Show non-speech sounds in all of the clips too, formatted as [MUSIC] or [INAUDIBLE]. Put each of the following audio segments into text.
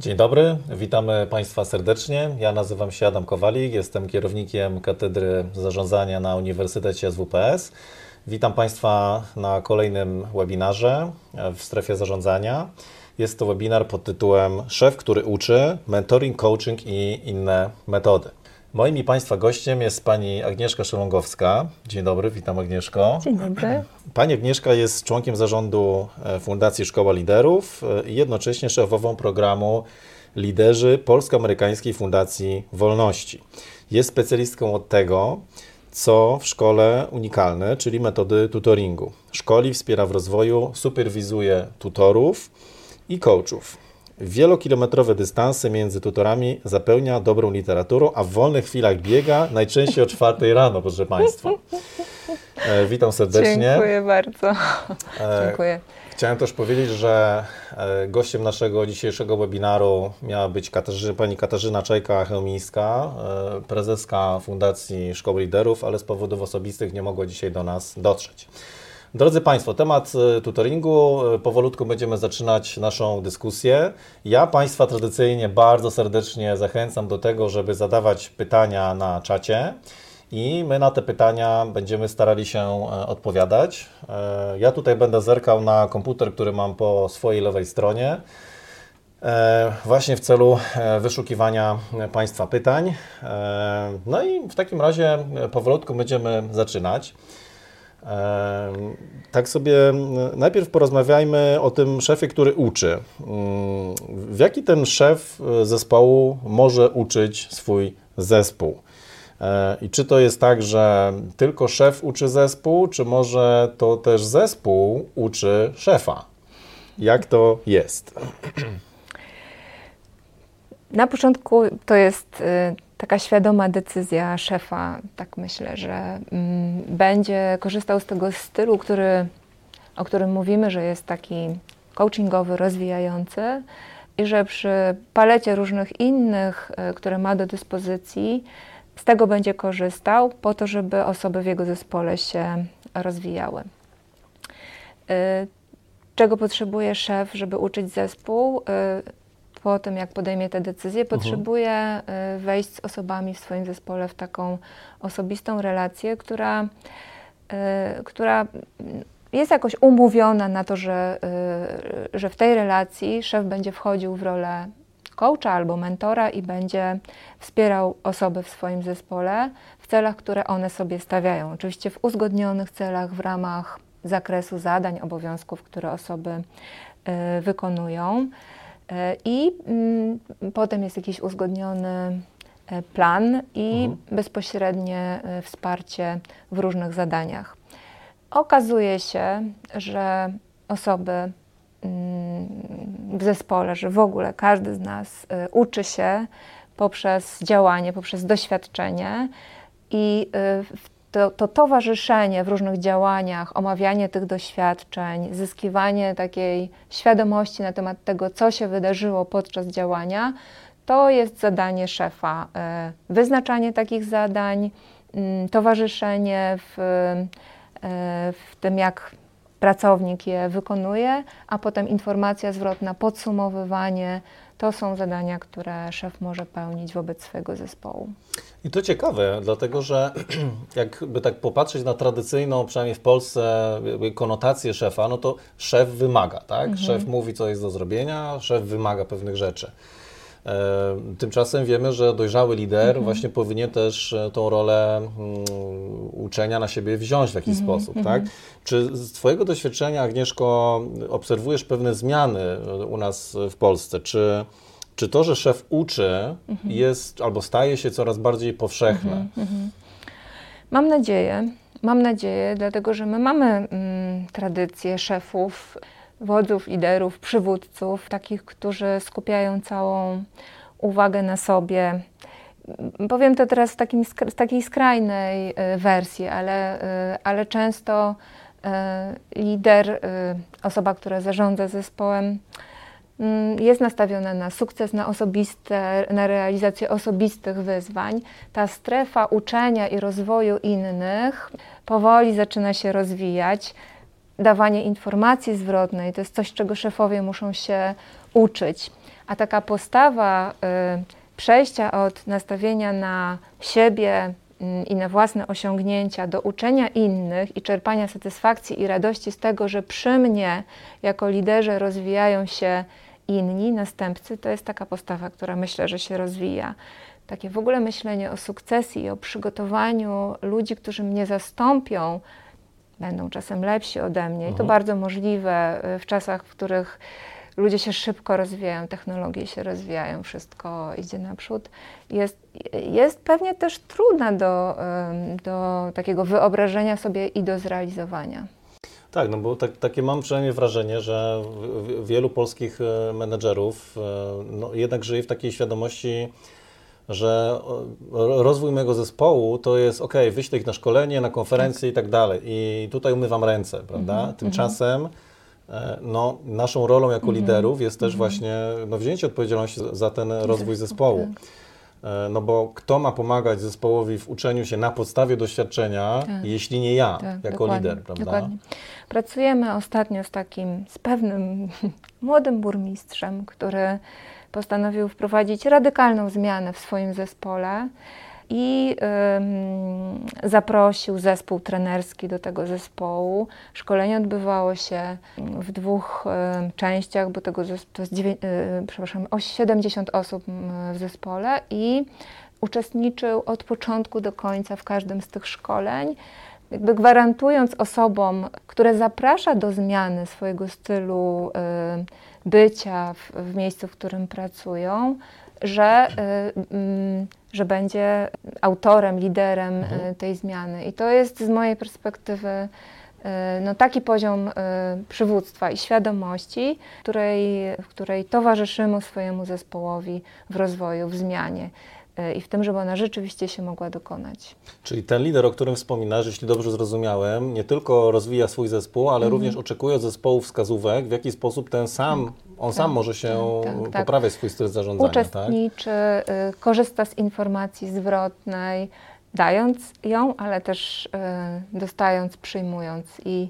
Dzień dobry, witamy Państwa serdecznie. Ja nazywam się Adam Kowalik, jestem kierownikiem Katedry Zarządzania na Uniwersytecie SWPS. Witam Państwa na kolejnym webinarze w strefie zarządzania. Jest to webinar pod tytułem Szef, który uczy, mentoring, coaching i inne metody. Moim i Państwa gościem jest pani Agnieszka Szelongowska. Dzień dobry, witam Agnieszko. Dzień dobry. Pani Agnieszka jest członkiem zarządu e, Fundacji Szkoła Liderów e, i jednocześnie szefową programu Liderzy Polsko-Amerykańskiej Fundacji Wolności. Jest specjalistką od tego, co w szkole unikalne, czyli metody tutoringu. Szkoli, wspiera w rozwoju, superwizuje tutorów i coachów. Wielokilometrowe dystanse między tutorami zapełnia dobrą literaturą, a w wolnych chwilach biega, najczęściej o czwartej rano, proszę Państwa. E, witam serdecznie. Dziękuję bardzo. E, Dziękuję. Chciałem też powiedzieć, że e, gościem naszego dzisiejszego webinaru miała być Katarzy, pani Katarzyna Czajka-Chełmińska, e, prezeska Fundacji Szkoły Liderów, ale z powodów osobistych nie mogła dzisiaj do nas dotrzeć. Drodzy Państwo, temat e, tutoringu. Powolutku będziemy zaczynać naszą dyskusję. Ja Państwa tradycyjnie bardzo serdecznie zachęcam do tego, żeby zadawać pytania na czacie i my na te pytania będziemy starali się e, odpowiadać. E, ja tutaj będę zerkał na komputer, który mam po swojej lewej stronie, e, właśnie w celu wyszukiwania Państwa pytań. No i w takim razie powolutku będziemy zaczynać. Tak sobie najpierw porozmawiajmy o tym szefie, który uczy. Mm, w jaki ten szef zespołu może uczyć swój zespół? E, I czy to jest tak, że tylko szef uczy zespół, czy może to też zespół uczy szefa? Jak to jest? Na początku to jest y, taka świadoma decyzja szefa, tak myślę, że mm, będzie korzystał z tego stylu, który, o którym mówimy, że jest taki coachingowy, rozwijający i że przy palecie różnych innych, y, które ma do dyspozycji, z tego będzie korzystał po to, żeby osoby w jego zespole się rozwijały. Y, czego potrzebuje szef, żeby uczyć zespół? Y, po tym, jak podejmie te decyzje, mhm. potrzebuje y, wejść z osobami w swoim zespole w taką osobistą relację, która, która jest jakoś umówiona na to, że, że w tej relacji szef będzie wchodził w rolę coacha albo mentora i będzie wspierał osoby w swoim zespole w celach, które one sobie stawiają. Oczywiście w uzgodnionych celach w ramach zakresu zadań, obowiązków, które osoby y, wykonują. Y, I y, potem jest jakiś uzgodniony y, plan i mhm. bezpośrednie y, wsparcie w różnych zadaniach. Okazuje się, że osoby w zespole, że w ogóle każdy z nas uczy się poprzez działanie, poprzez doświadczenie i y, to, to, towarzyszenie w różnych działaniach, omawianie tych doświadczeń, zyskiwanie takiej świadomości na temat tego, co się wydarzyło podczas działania, to jest zadanie szefa. Y, wyznaczanie takich zadań, mm, towarzyszenie w, w tym, jak pracownik je wykonuje, a potem informacja zwrotna, podsumowywanie. To są zadania, które szef może pełnić wobec swojego zespołu. I to ciekawe, dlatego że [CLEARS THROAT] jakby tak popatrzeć na tradycyjną, przynajmniej w Polsce, konotację szefa, no to szef wymaga, tak? Mhm. Szef mówi, co jest do zrobienia, szef wymaga pewnych rzeczy. E, tymczasem wiemy, że dojrzały lider mhm. właśnie powinien też e, tą rolę mm, uczenia na siebie wziąć w jakiś mhm. sposób, tak? Mhm. Czy z Twojego doświadczenia, Agnieszko, obserwujesz pewne zmiany u nas w Polsce? Czy, czy to, że szef uczy jest albo staje się coraz bardziej powszechne? Mam nadzieję, mam nadzieję, dlatego że my mamy mm, tradycję szefów wodzów, liderów, przywódców, takich, którzy skupiają całą uwagę na sobie. Powiem to teraz w, takim, w takiej skrajnej y, wersji, ale, y, ale często y, lider, osoba, która zarządza zespołem, mm, jest nastawiona na sukces, na osobiste, na realizację osobistych wyzwań. Ta strefa uczenia i rozwoju innych powoli zaczyna się rozwijać dawanie informacji zwrotnej to jest coś, czego szefowie muszą się uczyć. A taka postawa przejścia od nastawienia na siebie mm, i na własne osiągnięcia do uczenia innych i czerpania satysfakcji i radości z tego, że przy mnie jako liderze rozwijają się inni następcy, to jest taka postawa, która myślę, że się rozwija. Takie w ogóle myślenie o sukcesji i o przygotowaniu ludzi, którzy mnie zastąpią, będą czasem lepsi ode mnie. I to mhm. bardzo możliwe y, w czasach, w których ludzie się szybko rozwijają, technologie się rozwijają, wszystko idzie naprzód. Jest, jest pewnie też trudna do, do takiego wyobrażenia sobie i do zrealizowania. Tak, no bo tak, takie mam przynajmniej wrażenie, że wielu polskich e, menedżerów e, no, jednak żyje w takiej świadomości, że rozwój mojego zespołu to jest ok, wyślę ich na szkolenie, na konferencje tak. i tak dalej. I tutaj umywam ręce, prawda? -hmm, Tymczasem E, no, naszą rolą jako mhm. liderów jest też mhm. właśnie no, wzięcie odpowiedzialności za ten rozwój zespołu. Tak. E, no bo kto ma pomagać zespołowi w uczeniu się na podstawie doświadczenia, tak. jeśli nie ja, tak, jako lider, prawda? Dokładnie. Pracujemy ostatnio z takim, z pewnym [LAUGHS] młodym burmistrzem, który postanowił wprowadzić radykalną zmianę w swoim zespole i zaprosił zespół trenerski do tego zespołu. Szkolenie odbywało się w dwóch częściach, bo tego to jest y, przepraszam, 70 osób w zespole i uczestniczył od początku do końca w każdym z tych szkoleń jakby gwarantując osobom, które zaprasza do zmiany swojego stylu bycia w, w, miejscu, w którym pracują, że y, że będzie autorem, liderem mhm. E, tej zmiany. I to jest z mojej perspektywy e, no, taki poziom przywództwa i świadomości, której, w której towarzyszymy swojemu zespołowi w rozwoju, w zmianie i w tym, żeby ona rzeczywiście się mogła dokonać. Czyli ten lider, o którym wspominasz, jeśli dobrze zrozumiałem, nie tylko rozwija swój zespół, ale mm. również oczekuje od zespołu wskazówek, w jaki sposób ten sam, tak, on tak, sam może się tak, tak, tak. poprawiać swój styl zarządzania. Uczestniczy, y, korzysta z informacji zwrotnej, dając ją, ale też y, dostając, przyjmując i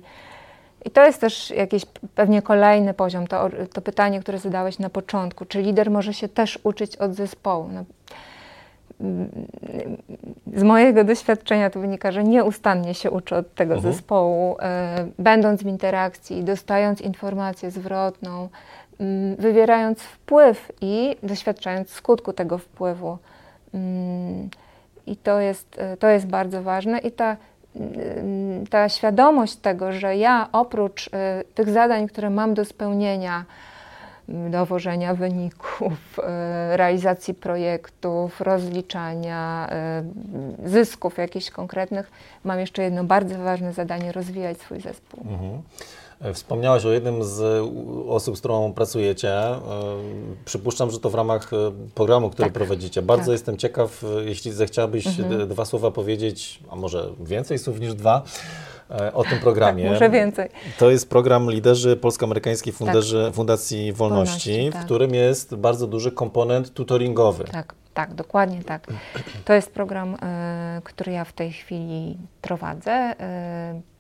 i to jest też jakiś pewnie kolejny poziom, to, to pytanie, które zadałeś na początku. Czy lider może się też uczyć od zespołu? No, z mojego doświadczenia to wynika, że nieustannie się uczę od tego uh-huh. zespołu, e, będąc w interakcji, dostając informację zwrotną, wywierając wpływ i doświadczając skutku tego wpływu. Mm, I to jest, e, to jest bardzo ważne. I ta, mm, ta świadomość tego, że ja oprócz e, tych zadań, które mam do spełnienia, dowożenia wyników, e, realizacji projektów, rozliczania e, zysków jakichś konkretnych, mam jeszcze jedno bardzo ważne zadanie rozwijać swój zespół. Mhm. E, wspomniałaś o jednym z osób, z którą pracujecie. Przypuszczam, że to w ramach programu, który tak. prowadzicie. Bardzo tak. jestem ciekaw, jeśli zechciałabyś mhm. dwa słowa powiedzieć, a może więcej słów niż dwa, E, o tym programie. Tak, może więcej. To jest program Liderzy Polsko-Amerykańskiej tak. Fundacji Wolności, Wolności tak. w którym jest bardzo duży komponent tutoringowy. Tak, tak, dokładnie tak. To jest program, y, który ja w tej chwili prowadzę.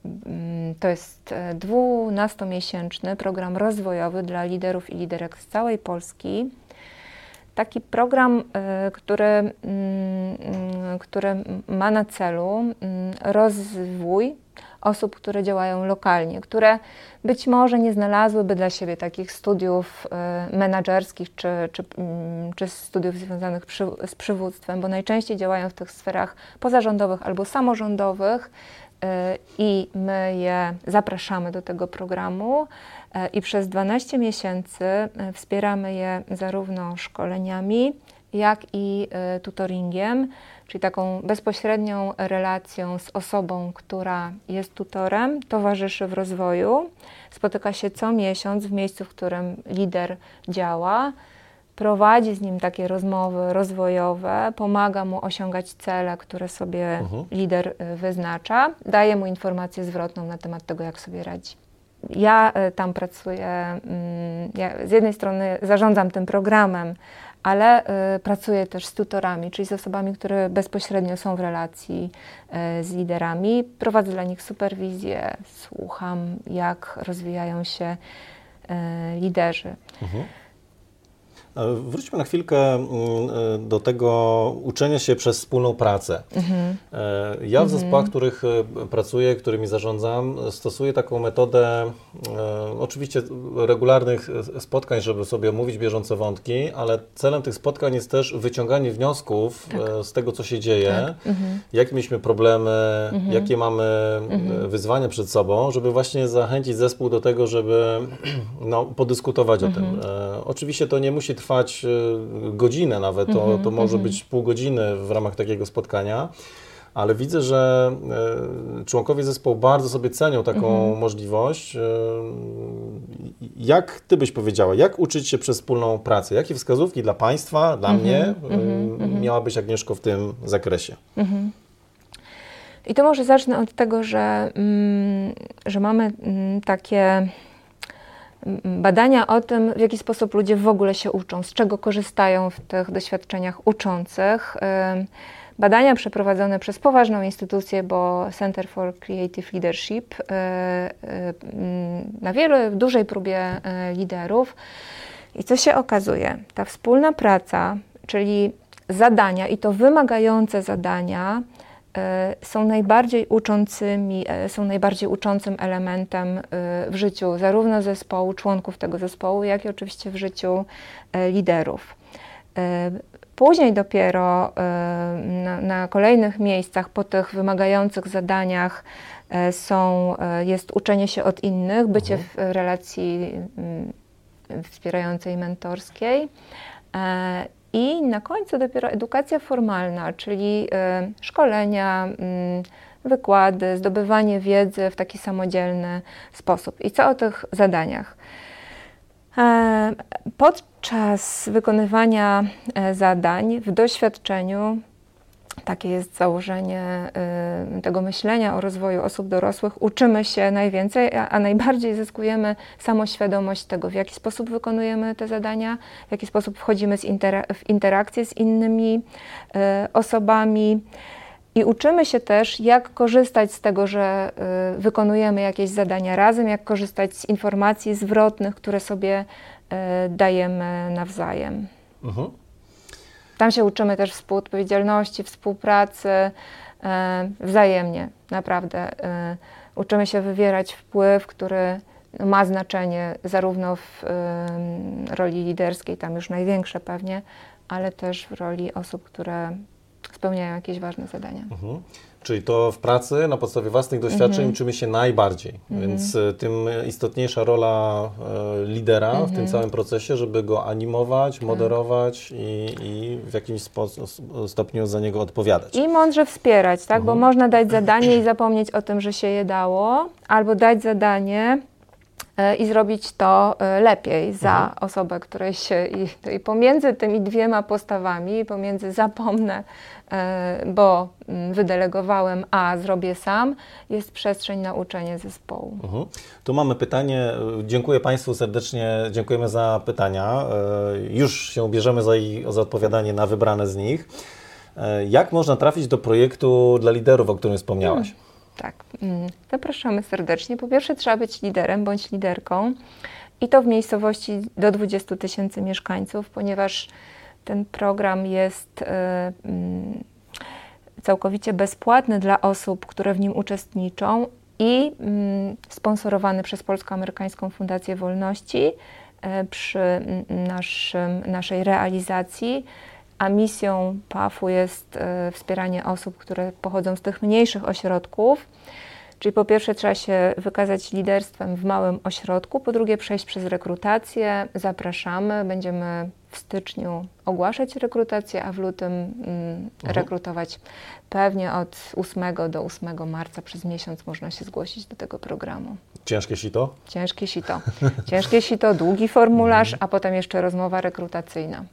Y, y, to jest dwunastomiesięczny program rozwojowy dla liderów i liderek z całej Polski. Taki program, który, który ma na celu rozwój osób, które działają lokalnie, które być może nie znalazłyby dla siebie takich studiów y, menedżerskich czy, czy, mm, czy studiów związanych przy, z przywództwem, bo najczęściej działają w tych sferach pozarządowych albo samorządowych y, i my je zapraszamy do tego programu y, i przez 12 miesięcy wspieramy je zarówno szkoleniami, jak i tutoringiem czyli taką bezpośrednią relacją z osobą, która jest tutorem, towarzyszy w rozwoju, spotyka się co miesiąc w miejscu, w którym lider działa, prowadzi z nim takie rozmowy rozwojowe, pomaga mu osiągać cele, które sobie uh-huh. lider y, wyznacza, daje mu informację zwrotną na temat tego, jak sobie radzi. Ja y, tam pracuję, mm, ja z jednej strony zarządzam tym programem, ale y, pracuję też z tutorami, czyli z osobami, które bezpośrednio są w relacji y, z liderami. Prowadzę dla nich superwizję, słucham, jak rozwijają się y, liderzy. Mhm. E, wróćmy na chwilkę mm, e, do tego uczenia się przez wspólną pracę. Mhm. E, ja w zespołach, w których pracuję, którymi zarządzam, stosuję taką metodę oczywiście regularnych spotkań, żeby sobie omówić bieżące wątki, ale celem tych spotkań jest też wyciąganie wniosków tak. z tego, co się dzieje, tak. mhm. jakie mieliśmy problemy, mhm. jakie mamy mhm. wyzwania przed sobą, żeby właśnie zachęcić zespół do tego, żeby [CLEARS THROAT] no, podyskutować o tym. Mhm. Oczywiście to nie musi trwać trwać e, godzinę nawet, to, -hmm, to może -hmm. być pół godziny w ramach takiego spotkania ale widzę, że e, członkowie zespołu bardzo sobie cenią taką mhm. możliwość. E, jak Ty byś powiedziała, jak uczyć się przez wspólną pracę? Jakie wskazówki dla Państwa, dla mhm. mnie mhm. miałabyś, Agnieszko, w tym zakresie? I to może zacznę od tego, że, mm, że mamy mm, takie badania o tym, w jaki sposób ludzie w ogóle się uczą, z czego korzystają w tych doświadczeniach uczących. Badania przeprowadzone przez poważną instytucję, bo Center for Creative Leadership, y, y, na wiele, w dużej próbie y, liderów. I co się okazuje? Ta wspólna praca, czyli zadania i to wymagające zadania, są najbardziej uczącymi, e, są najbardziej uczącym elementem e, w życiu zarówno zespołu, członków tego zespołu, jak i oczywiście w życiu liderów. Później dopiero na, na kolejnych miejscach, po tych wymagających zadaniach, są, jest uczenie się od innych, bycie mhm. w relacji mm, wspierającej, mentorskiej i na końcu dopiero edukacja formalna, czyli y, szkolenia, y, wykłady, zdobywanie wiedzy w taki samodzielny sposób. I co o tych zadaniach? E, podczas wykonywania e, zadań w doświadczeniu takie jest założenie y, tego myślenia o rozwoju osób dorosłych. Uczymy się najwięcej, a, najbardziej zyskujemy samoświadomość tego, w jaki sposób wykonujemy te zadania, w jaki sposób wchodzimy w interakcję z innymi y, osobami. I uczymy się też, jak korzystać z tego, że y, wykonujemy jakieś zadania razem, jak korzystać z informacji zwrotnych, które sobie dajemy nawzajem. Mhm. Tam się uczymy też współodpowiedzialności, współpracy e, wzajemnie, naprawdę. E, uczymy się wywierać wpływ, który ma znaczenie zarówno w roli liderskiej, tam już największe pewnie, ale też w roli osób, które spełniają jakieś ważne zadania. Mhm. Czyli to w pracy na podstawie własnych doświadczeń mm -hmm. uczymy się najbardziej, mm -hmm. więc e, tym istotniejsza rola e, lidera mm -hmm. w tym mhm. całym procesie, żeby go animować, tak. moderować i, i, w jakimś stopniu za niego odpowiadać. I mądrze wspierać, tak? Bo mhm. można dać zadanie i zapomnieć o tym, że się je dało, albo dać zadanie e, i zrobić to lepiej za mhm. osobę, której się i, i pomiędzy tymi dwiema postawami, pomiędzy zapomnę E, bo mm, wydelegowałem, a zrobię sam, jest przestrzeń na uczenie zespołu. Mhm. Tu mamy pytanie. Dziękuję Państwu serdecznie, dziękujemy za pytania. E, już się bierzemy za, za odpowiadanie na wybrane z nich. E, jak można trafić do projektu dla liderów, o którym wspomniałaś? Hmm, tak, mm, zapraszamy serdecznie. Po pierwsze, trzeba być liderem bądź liderką i to w miejscowości do 20 tysięcy mieszkańców, ponieważ ten program jest e, mm, całkowicie bezpłatny dla osób, które w nim uczestniczą i mm, sponsorowany przez Polsko-Amerykańską Fundację Wolności e, przy naszym, naszej realizacji. A misją PAF-u jest e, wspieranie osób, które pochodzą z tych mniejszych ośrodków. Czyli po pierwsze trzeba się wykazać liderstwem w małym ośrodku, po drugie przejść przez rekrutację. Zapraszamy, będziemy w styczniu ogłaszać rekrutację, a w lutym mm, rekrutować pewnie od 8 do 8 marca przez miesiąc można się zgłosić do tego programu. Ciężkie sito? Ciężkie sito. Ciężkie sito, długi formularz, mhm. a potem jeszcze rozmowa rekrutacyjna.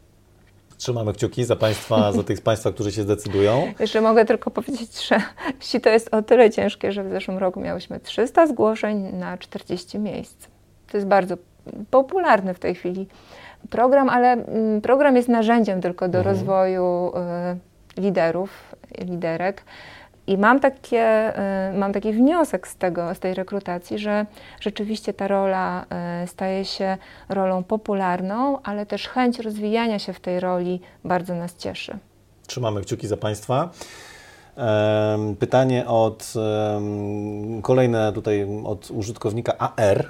Trzymamy kciuki za Państwa, za tych z Państwa, którzy się zdecydują. Jeszcze mogę tylko powiedzieć, że sito jest o tyle ciężkie, że w zeszłym roku miałyśmy 300 zgłoszeń na 40 miejsc. To jest bardzo popularny w tej chwili program, ale mm, program jest narzędziem tylko do mhm. rozwoju y, liderów, liderek. I mam, takie, mam taki wniosek z tego, z tej rekrutacji, że rzeczywiście ta rola staje się rolą popularną, ale też chęć rozwijania się w tej roli bardzo nas cieszy. Trzymamy kciuki za Państwa. Pytanie od kolejne tutaj od użytkownika AR.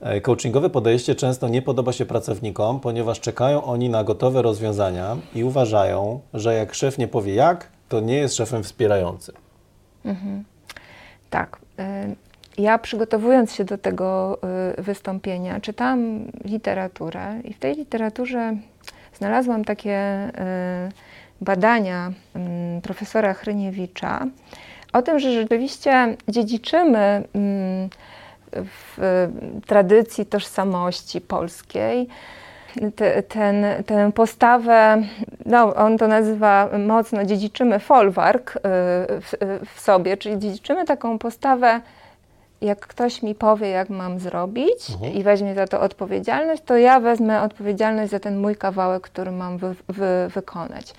E, coachingowe podejście często nie podoba się pracownikom, ponieważ czekają oni na gotowe rozwiązania i uważają, że jak szef nie powie jak, to nie jest szefem wspierającym. Mhm. Tak. E, ja przygotowując się do tego e, wystąpienia, czytałam literaturę i w tej literaturze znalazłam takie badania mm, profesora Hryniewicza o tym, że rzeczywiście dziedziczymy mm, w tradycji tożsamości polskiej te, ten, tę postawę, no, on to nazywa mocno, dziedziczymy folwark y, w, w, sobie, czyli dziedziczymy taką postawę, jak ktoś mi powie, jak mam zrobić mhm. i weźmie za to odpowiedzialność, to ja wezmę odpowiedzialność za ten mój kawałek, który mam wy, wy, wykonać.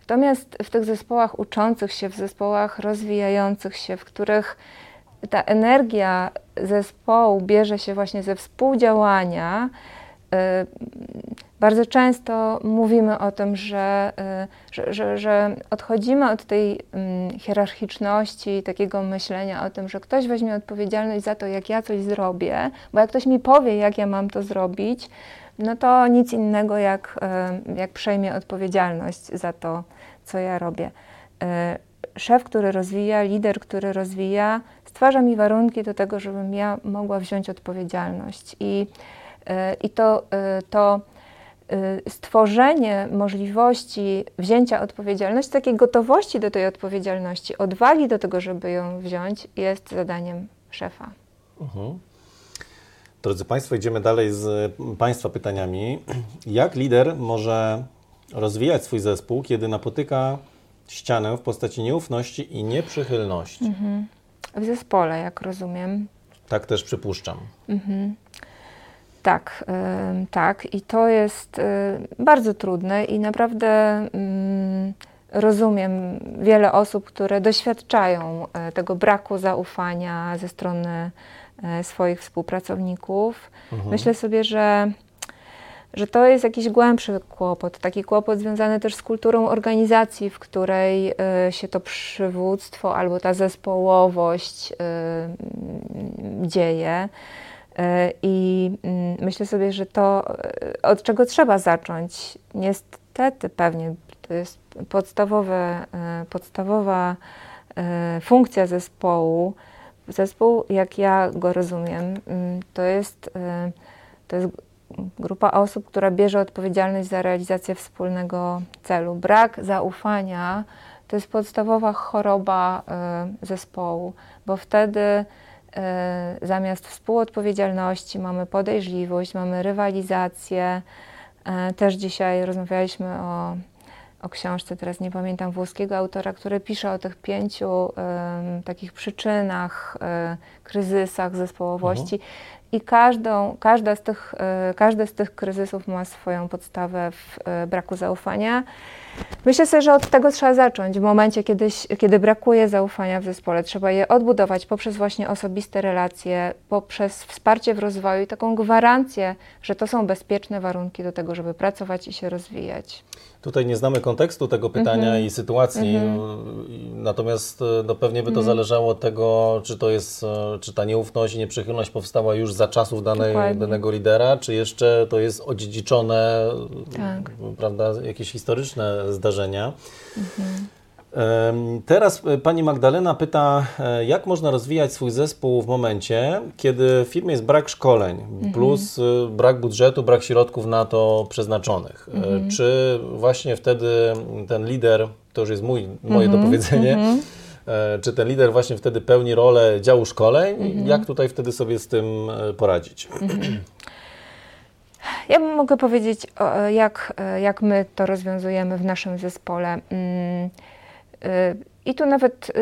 Natomiast w tych zespołach uczących się, w zespołach rozwijających się, w których ta energia zespołu bierze się właśnie ze współdziałania, y, bardzo często mówimy o tym, że, y, że, że, że, odchodzimy od tej mm, hierarchiczności, takiego myślenia o tym, że ktoś weźmie odpowiedzialność za to, jak ja coś zrobię, bo jak ktoś mi powie, jak ja mam to zrobić, no to nic innego, jak, y, jak przejmie odpowiedzialność za to, co ja robię. Szef, który rozwija, lider, który rozwija, stwarza mi warunki do tego, żebym ja mogła wziąć odpowiedzialność. I, i to, e, to e, stworzenie możliwości wzięcia odpowiedzialności, takiej gotowości do tej odpowiedzialności, odwagi do tego, żeby ją wziąć, jest zadaniem szefa. Mhm. Drodzy Państwo, idziemy dalej z Państwa pytaniami. Jak lider może rozwijać swój zespół, kiedy napotyka ścianę w postaci nieufności i nieprzychylności? Mhm. W zespole, jak rozumiem. Tak też przypuszczam. Mhm. Tak, tak. I to jest y, bardzo trudne i naprawdę y, rozumiem wiele osób, które doświadczają e, tego braku zaufania ze strony e, swoich współpracowników. Mhm. Myślę sobie, że że to jest jakiś głębszy kłopot, taki kłopot związany też z kulturą organizacji, w której y, się to przywództwo albo ta zespołowość dzieje. Y, I mm, myślę sobie, że to od czego trzeba zacząć, niestety pewnie to jest podstawowe, podstawowa funkcja zespołu. Zespół, jak ja go rozumiem, to jest, to jest grupa osób, która bierze odpowiedzialność za realizację wspólnego celu. Brak zaufania to jest podstawowa choroba zespołu, bo wtedy zamiast współodpowiedzialności mamy podejrzliwość, mamy rywalizację. Y, też dzisiaj rozmawialiśmy o, o książce, teraz nie pamiętam włoskiego autora, który pisze o tych pięciu takich przyczynach, kryzysach zespołowości. Mhm i każdą, każda z tych, e, każdy z tych kryzysów ma swoją podstawę w e, braku zaufania. Myślę sobie, że od tego trzeba zacząć. W momencie, kiedy, kiedy brakuje zaufania w zespole, trzeba je odbudować poprzez właśnie osobiste relacje, poprzez wsparcie w rozwoju i taką gwarancję, że to są bezpieczne warunki do tego, żeby pracować i się rozwijać. Tutaj nie znamy kontekstu tego pytania mm -hmm. i sytuacji, mm -hmm. natomiast e, no, pewnie by to mm -hmm. zależało od tego, czy to jest, czy ta nieufność i nieprzychylność powstała już za czasów danej, danego lidera, czy jeszcze to jest odziedziczone, tak. prawda, jakieś historyczne zdarzenia. Mhm. Teraz e, pani Magdalena pyta, e, jak można rozwijać swój zespół w momencie, kiedy w firmie jest brak szkoleń, mhm. plus e, brak budżetu, brak środków na to przeznaczonych. Mhm. Czy właśnie wtedy ten lider, to już jest mój, moje mhm. dopowiedzenie, mhm. Czy ten lider właśnie wtedy pełni rolę działu szkoleń? Mhm. Jak tutaj wtedy sobie z tym poradzić? Mhm. Ja mogę powiedzieć, jak, jak my to rozwiązujemy w naszym zespole. Mm, i tu nawet,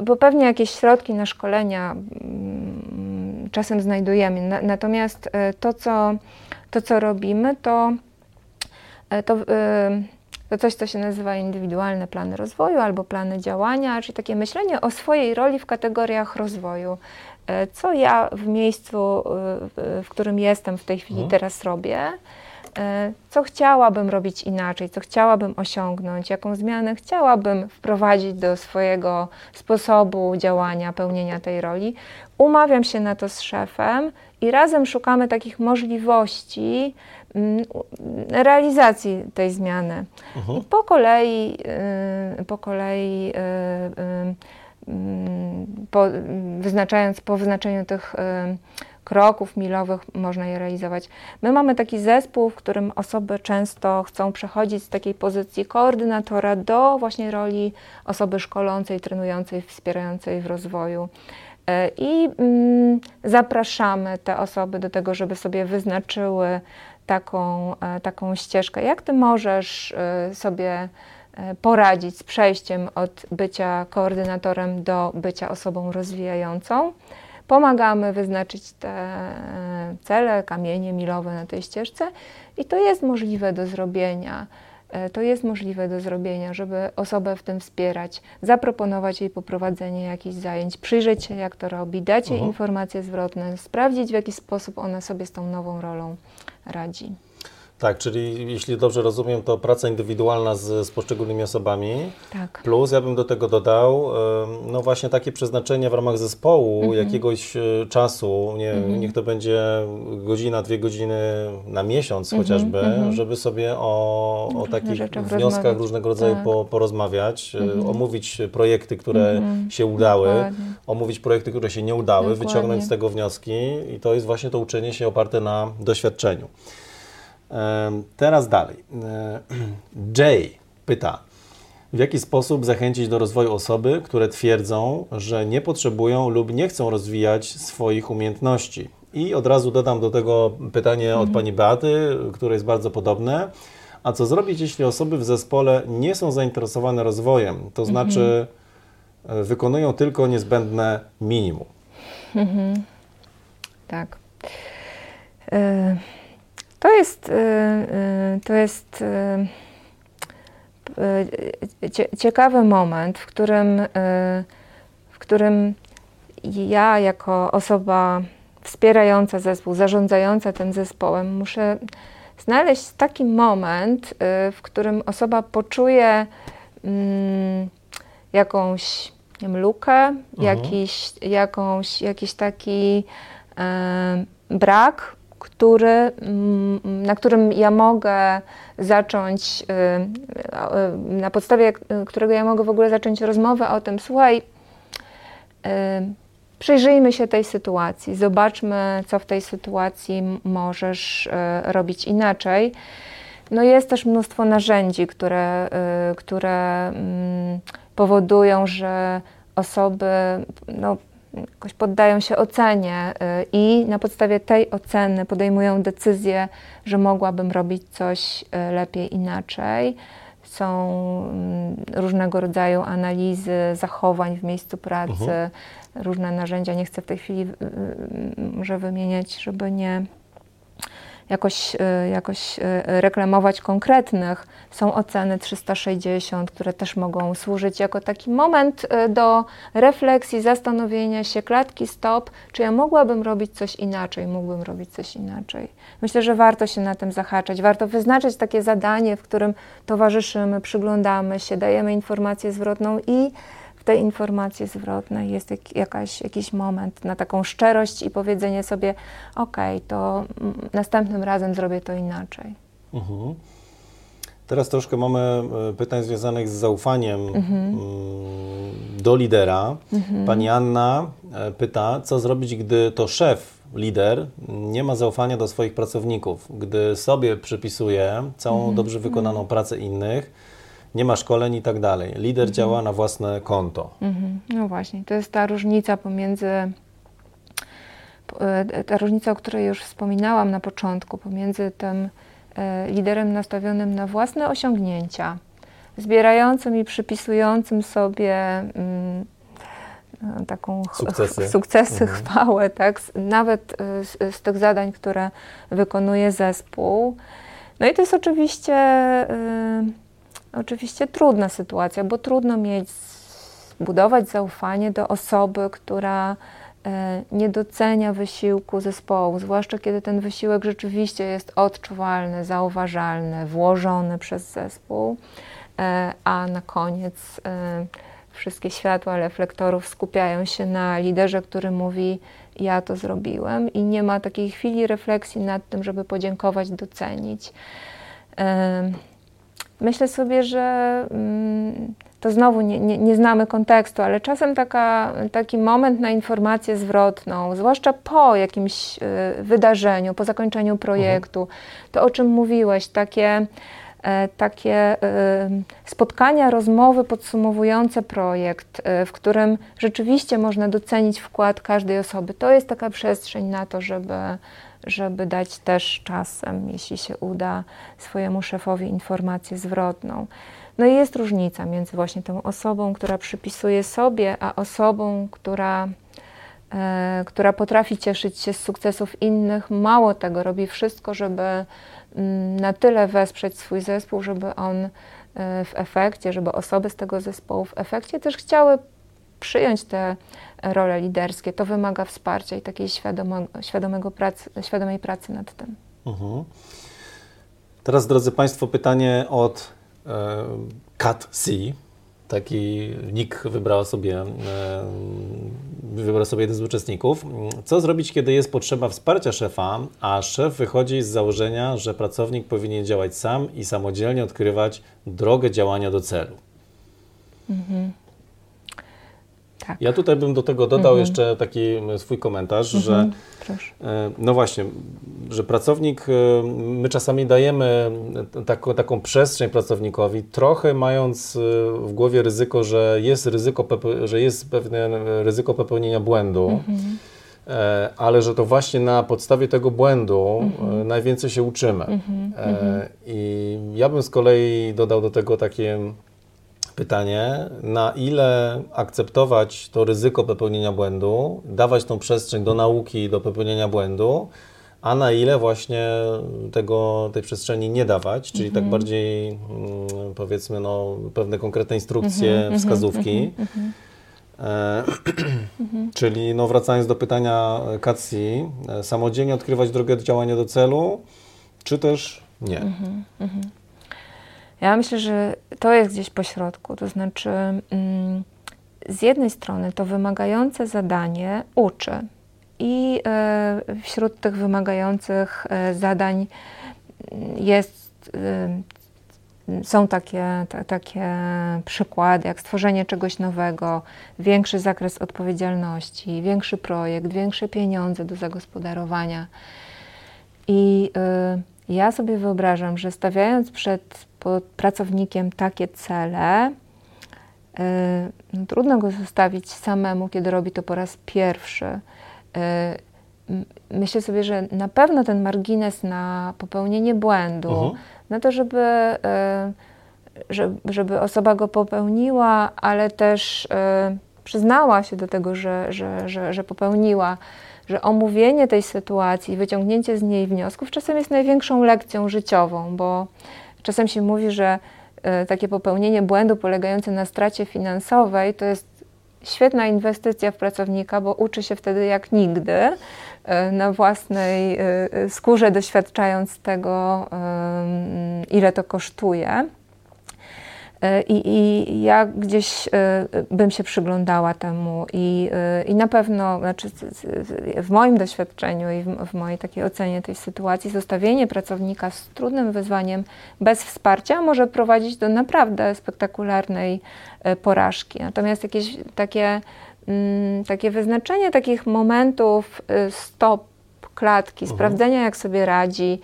bo pewnie jakieś środki na szkolenia mm, czasem znajdujemy. Natomiast to, co, to, co robimy, to, to to coś, co się nazywa indywidualne plany rozwoju albo plany działania, czyli takie myślenie o swojej roli w kategoriach rozwoju. E, co ja w miejscu, w którym jestem w tej chwili mhm. teraz robię, E, co chciałabym robić inaczej, co chciałabym osiągnąć, jaką zmianę chciałabym wprowadzić do swojego sposobu działania, pełnienia tej roli. Umawiam się na to z szefem i razem szukamy takich możliwości mm, realizacji tej zmiany. Mhm. Po kolei, y, po kolei y, y, mm, po, wyznaczając, po wyznaczeniu tych kroków milowych można je realizować. My mamy taki zespół, w którym osoby często chcą przechodzić z takiej pozycji koordynatora do właśnie roli osoby szkolącej, trenującej, wspierającej w rozwoju. E, I mm, zapraszamy te osoby do tego, żeby sobie wyznaczyły taką, e, taką ścieżkę. Jak ty możesz e, sobie poradzić z przejściem od bycia koordynatorem do bycia osobą rozwijającą? Pomagamy wyznaczyć te cele, kamienie milowe na tej ścieżce i to jest możliwe do zrobienia. E, to jest możliwe do zrobienia, żeby osobę w tym wspierać, zaproponować jej poprowadzenie jakichś zajęć, przyjrzeć się, jak to robi, dać jej uh mhm. -huh. informacje zwrotne, sprawdzić, w jaki sposób ona sobie z tą nową rolą radzi. Tak, czyli jeśli dobrze rozumiem, to praca indywidualna z, z poszczególnymi osobami. Tak. Plus ja bym do tego dodał, no właśnie takie przeznaczenie w ramach zespołu mhm. jakiegoś e, czasu, nie, mhm. niech to będzie godzina, dwie godziny na miesiąc mhm. chociażby, mhm. żeby sobie o, o takich wnioskach rozmawiać. różnego rodzaju tak. po, porozmawiać, e, mhm. omówić projekty, które mhm. się udały, Dokładnie. omówić projekty, które się nie udały, Dokładnie. wyciągnąć z tego wnioski i to jest właśnie to uczenie się oparte na doświadczeniu. Teraz dalej. [CLEARS THROAT] Jay pyta, w jaki sposób zachęcić do rozwoju osoby, które twierdzą, że nie potrzebują lub nie chcą rozwijać swoich umiejętności? I od razu dodam do tego pytanie od mhm. pani Beaty, które jest bardzo podobne. A co zrobić, jeśli osoby w zespole nie są zainteresowane rozwojem, to mhm. znaczy mhm. wykonują tylko niezbędne minimum? Mhm. Tak. Y to jest, y, y, to jest y, ciekawy moment, w którym, w którym ja, jako osoba wspierająca zespół, zarządzająca tym zespołem, muszę znaleźć taki moment, w którym osoba poczuje mm, jakąś nie wiem, lukę, mhm. jakiś, jakąś, jakiś taki brak który, mm, na którym ja mogę zacząć, y, y, na podstawie którego ja mogę w ogóle zacząć rozmowę o tym, słuchaj, y, przyjrzyjmy się tej sytuacji, zobaczmy, co w tej sytuacji możesz robić inaczej. No jest też mnóstwo narzędzi, które, które mm, powodują, że osoby no, jakoś poddają się ocenie y, i na podstawie tej oceny podejmują decyzję, że mogłabym robić coś y, lepiej, inaczej. Są mm, różnego rodzaju analizy zachowań w miejscu pracy, uh-huh. różne narzędzia. Nie chcę w tej chwili może wymieniać, żeby nie jakoś, y, jakoś y, reklamować konkretnych. Są oceny 360, które też mogą służyć jako taki moment y, do refleksji, zastanowienia się, klatki stop, czy ja mogłabym robić coś inaczej, mógłbym robić coś inaczej. Myślę, że warto się na tym zahaczać, warto wyznaczyć takie zadanie, w którym towarzyszymy, przyglądamy się, dajemy informację zwrotną i tej informacji zwrotnej jest jak, jakaś, jakiś moment na taką szczerość i powiedzenie sobie, ok, to następnym razem zrobię to inaczej. Mhm. Teraz troszkę mamy e, pytań związanych z zaufaniem mhm. Mm, do lidera. Mhm. Pani Anna e, pyta, co zrobić, gdy to szef, lider, nie ma zaufania do swoich pracowników, gdy sobie przypisuje całą mhm. dobrze wykonaną mhm. pracę innych, nie ma szkoleń i tak dalej. Lider mhm. działa na własne konto. Mhm. No właśnie, to jest ta różnica pomiędzy e, ta różnica, o której już wspominałam na początku, pomiędzy tym e, liderem nastawionym na własne osiągnięcia, zbierającym i przypisującym sobie mm, taką sukcesy, sukcesy mhm. chwałę, tak? nawet e, z, z, tych zadań, które wykonuje zespół. No i to jest oczywiście oczywiście trudna sytuacja, bo trudno mieć, budować zaufanie do osoby, która e, nie docenia wysiłku zespołu, zwłaszcza kiedy ten wysiłek rzeczywiście jest odczuwalny, zauważalny, włożony przez zespół, e, a na koniec e, wszystkie światła reflektorów skupiają się na liderze, który mówi: Ja to zrobiłem, i nie ma takiej chwili refleksji nad tym, żeby podziękować, docenić. Myślę sobie, że mm, to znowu nie, nie, nie, znamy kontekstu, ale czasem taka, taki moment na informację zwrotną, zwłaszcza po jakimś y, wydarzeniu, po zakończeniu projektu, mhm. to o czym mówiłeś, takie, e, takie y, spotkania, rozmowy podsumowujące projekt, y, w którym rzeczywiście można docenić wkład każdej osoby, to jest taka przestrzeń na to, żeby żeby dać też czasem, jeśli się uda, swojemu szefowi informację zwrotną. No i jest różnica między właśnie tą osobą, która przypisuje sobie, a osobą, która, e, która potrafi cieszyć się z sukcesów innych. Mało tego, robi wszystko, żeby mm, na tyle wesprzeć swój zespół, żeby on e, w efekcie, żeby osoby z tego zespołu w efekcie też chciały przyjąć te role liderskie. To wymaga wsparcia i takiej świadomego, świadomego pracy, świadomej pracy nad tym. Mhm. Teraz, drodzy Państwo, pytanie od e, Cat C. Taki nick wybrał sobie, e, wybrał sobie jeden z uczestników. Co zrobić, kiedy jest potrzeba wsparcia szefa, a szef wychodzi z założenia, że pracownik powinien działać sam i samodzielnie odkrywać drogę działania do celu? Mhm. Tak. Ja tutaj bym do tego dodał mhm. jeszcze taki swój komentarz, mhm. że Proszę. E, no właśnie, że pracownik, e, my czasami dajemy taką, taką przestrzeń pracownikowi, trochę mając e, w głowie ryzyko, że jest ryzyko, że jest pewne ryzyko popełnienia błędu. Mhm ale że to właśnie na podstawie tego błędu mhm. najwięcej się uczymy. Mhm. I ja bym z kolei dodał do tego takie pytanie, na ile akceptować to ryzyko popełnienia błędu, dawać tą przestrzeń do nauki, do popełnienia błędu, a na ile właśnie tego, tej przestrzeni nie dawać, czyli tak mhm. bardziej mm, powiedzmy no, pewne konkretne instrukcje, mhm, mhm wskazówki. E, [CLEARS THROAT] czyli no, wracając do pytania Katsi, e, samodzielnie odkrywać drogę działania do celu, czy też nie? Ja myślę, że to jest gdzieś po środku. To znaczy, mm, z jednej strony to wymagające zadanie uczy. I e, wśród tych wymagających e, zadań jest, e, są takie, takie przykłady, jak stworzenie czegoś nowego, większy zakres odpowiedzialności, większy projekt, większe pieniądze do zagospodarowania. I ja sobie wyobrażam, że stawiając przed pracownikiem takie cele, y, no, trudno go zostawić samemu, kiedy robi to po raz pierwszy. Y, myślę sobie, że na pewno ten margines na popełnienie błędu, uh mhm. -huh. na to, żeby, y, żeby osoba go popełniła, ale też przyznała się do tego, że, że, że, że popełniła, że omówienie tej sytuacji, wyciągnięcie z niej wniosków czasem jest największą lekcją życiową, bo czasem się mówi, że e, takie popełnienie błędu polegające na stracie finansowej to jest świetna inwestycja w pracownika, bo uczy się wtedy jak nigdy e, na własnej e, skórze, doświadczając tego, ile to kosztuje. E, I, I, ja gdzieś e, bym się przyglądała temu i, e, i na pewno, znaczy w moim doświadczeniu i w, w, mojej takiej ocenie tej sytuacji, zostawienie pracownika z trudnym wyzwaniem bez wsparcia może prowadzić do naprawdę spektakularnej porażki. Natomiast jakieś takie, mm, takie wyznaczenie takich momentów stop klatki, mhm. sprawdzenia jak sobie radzi,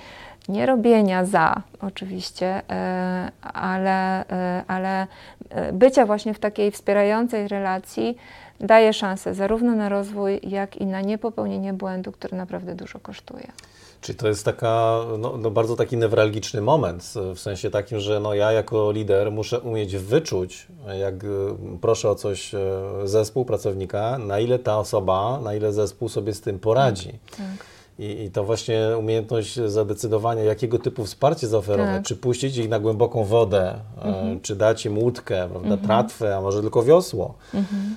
nie robienia za, oczywiście, e, ale, e, ale e, bycia właśnie w takiej wspierającej relacji daje szansę zarówno na rozwój, jak i na niepopełnienie błędu, który naprawdę dużo kosztuje. Czyli to jest taka, no, no, bardzo taki newralgiczny moment, w sensie takim, że no ja jako lider muszę umieć wyczuć, jak proszę o coś zespół, pracownika, na ile ta osoba, na ile zespół sobie z tym poradzi. Tak. I, I, to właśnie umiejętność zadecydowania, jakiego typu wsparcie zaoferować, tak. czy puścić ich na głęboką wodę, mhm. czy dać im łódkę, prawda, mhm. tratwę, a może tylko wiosło. Mhm.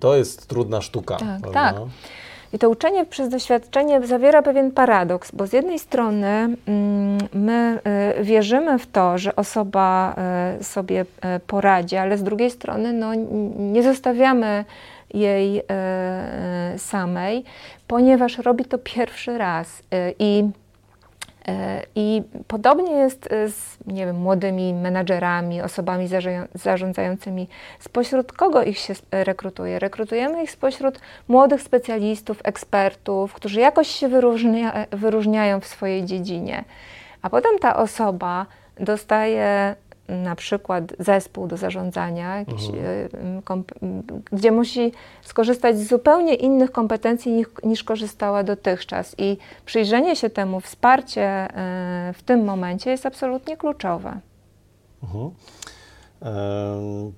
To jest trudna sztuka. Tak, tak. I to uczenie przez doświadczenie zawiera pewien paradoks, bo z jednej strony mm, my y, wierzymy w to, że osoba y, sobie poradzi, ale z drugiej strony no, nie zostawiamy jej samej, ponieważ robi to pierwszy raz. I E, I podobnie jest e, z nie wiem, młodymi menadżerami, osobami zarządzającymi. Spośród kogo ich się rekrutuje? Rekrutujemy ich spośród młodych specjalistów, ekspertów, którzy jakoś się wyróżnia, wyróżniają w swojej dziedzinie. A potem ta osoba dostaje na przykład zespół do zarządzania, jakiś, mhm. gdzie musi skorzystać z zupełnie innych kompetencji niż, niż, korzystała dotychczas. I przyjrzenie się temu, wsparcie e, w tym momencie jest absolutnie kluczowe. Mhm.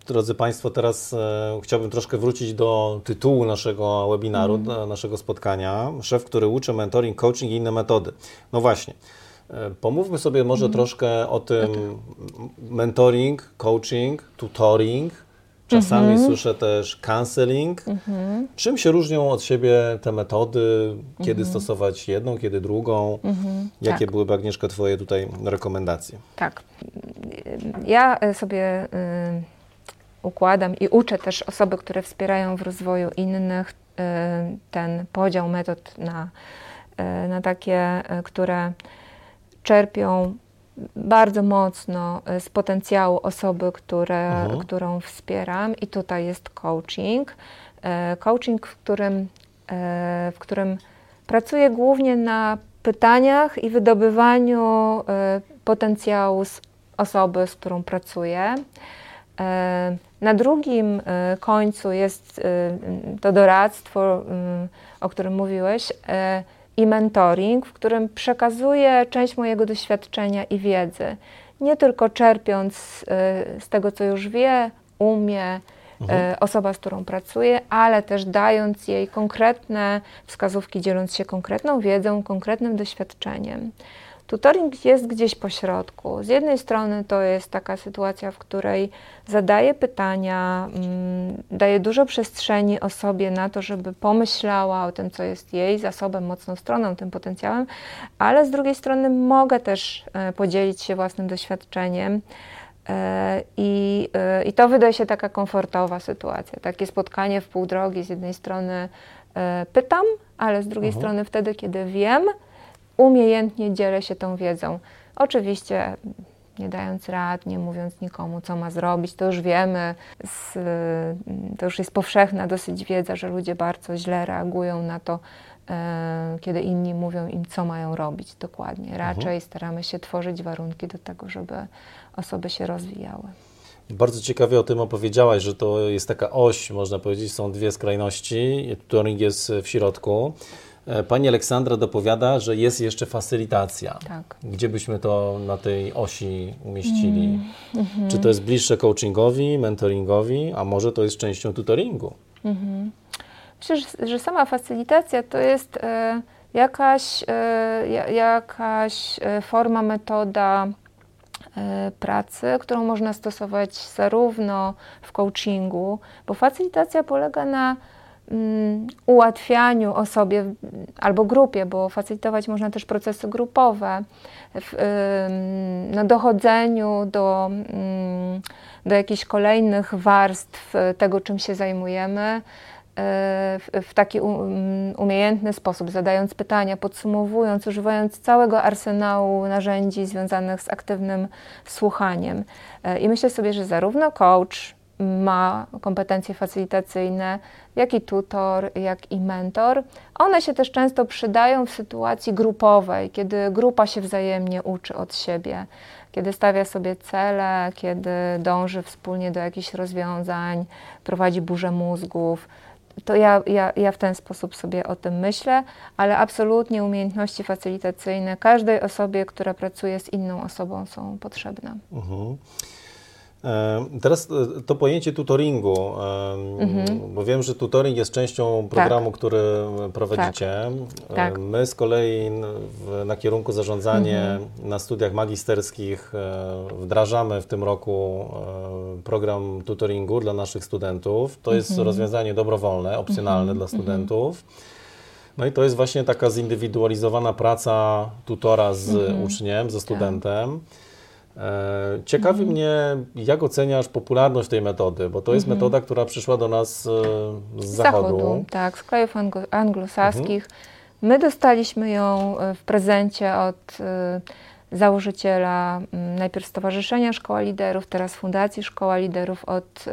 Drodzy Państwo, teraz e, chciałbym troszkę wrócić do tytułu naszego webinaru, mm. naszego spotkania. Szef, który uczy mentoring, coaching i inne metody. No właśnie. Pomówmy sobie może mm. troszkę o tym mentoring, coaching, tutoring. Czasami -hmm. słyszę też counseling. -hmm. Czym się różnią od siebie te metody? Kiedy -hmm. stosować jedną, kiedy drugą? Mhm. Jakie tak. byłyby, Agnieszka, Twoje tutaj rekomendacje? Tak. Ja sobie y, układam i uczę też osoby, które wspierają w rozwoju innych, y, ten podział metod na, y, na takie, które czerpią bardzo mocno e, z potencjału osoby, które, mhm. którą wspieram, i tutaj jest coaching. E, coaching, w którym, e, w którym pracuję głównie na pytaniach i wydobywaniu potencjału z osoby, z którą pracuję. Na drugim końcu jest to doradztwo, o którym mówiłeś i mentoring, w którym przekazuję część mojego doświadczenia i wiedzy. Nie tylko czerpiąc y, z tego, co już wie, umie, y, mhm. osoba, z którą pracuję, ale też dając jej konkretne wskazówki, dzieląc się konkretną wiedzą, konkretnym doświadczeniem. Tutoring jest gdzieś po środku. Z jednej strony to jest taka sytuacja, w której zadaję pytania, mm, daję dużo przestrzeni osobie na to, żeby pomyślała o tym, co jest jej zasobem, mocną stroną, tym potencjałem, ale z drugiej strony mogę też e, podzielić się własnym doświadczeniem. E, I, e, I to wydaje się taka komfortowa sytuacja. Takie spotkanie w pół drogi. Z jednej strony pytam, ale z drugiej mhm. strony wtedy, kiedy wiem, umiejętnie dzielę się tą wiedzą. Oczywiście nie dając rad, nie mówiąc nikomu, co ma zrobić, to już wiemy, z, to już jest powszechna dosyć wiedza, że ludzie bardzo źle reagują na to, e, kiedy inni mówią im, co mają robić dokładnie. Raczej mhm. staramy się tworzyć warunki do tego, żeby osoby się rozwijały. Bardzo ciekawie o tym opowiedziałaś, że to jest taka oś, można powiedzieć, są dwie skrajności, tutoring jest w środku. E, pani Aleksandra dopowiada, że jest jeszcze facylitacja. Tak. Gdzie byśmy to na tej osi umieścili? Mm, mm-hmm. Czy to jest bliższe coachingowi, mentoringowi, a może to jest częścią tutoringu? Mm-hmm. Myślę, że, sama facylitacja to jest e, jakaś, e, jakaś forma, metoda e, pracy, którą można stosować zarówno w coachingu, bo facylitacja polega na Mm, ułatwianiu osobie albo grupie, bo facylitować można też procesy grupowe, w, na dochodzeniu do, mm, do jakichś kolejnych warstw tego, czym się zajmujemy e, w, w taki mm, umiejętny sposób, zadając pytania, podsumowując, używając całego arsenału narzędzi związanych z aktywnym słuchaniem. E, I myślę sobie, że zarówno coach, ma kompetencje facylitacyjne, jak i tutor, jak i mentor. One się też często przydają w sytuacji grupowej, kiedy grupa się wzajemnie uczy od siebie, kiedy stawia sobie cele, kiedy dąży wspólnie do jakichś rozwiązań, prowadzi burzę mózgów. To ja, ja, ja w ten sposób sobie o tym myślę, ale absolutnie umiejętności facylitacyjne każdej osobie, która pracuje z inną osobą, są potrzebne. Uh mhm. -huh. Teraz e, to pojęcie tutoringu, mhm. bo wiem, że tutoring jest częścią programu, tak. który prowadzicie. Tak. tak. My z kolei na kierunku zarządzanie mhm. na studiach magisterskich e, wdrażamy w tym roku e, program tutoringu dla naszych studentów. To jest mhm. rozwiązanie dobrowolne, opcjonalne mhm. dla mhm. studentów. No i to jest właśnie taka zindywidualizowana praca tutora z mhm. uczniem, ze tak. studentem. E, ciekawi mhm. mnie, jak oceniasz popularność tej metody, bo to jest mhm. metoda, która przyszła do nas e, z zachodu. zachodu tak, z krajów anglosaskich. Mhm. My dostaliśmy ją e, w prezencie od założyciela najpierw Stowarzyszenia Szkoła Liderów, teraz Fundacji Szkoła Liderów, od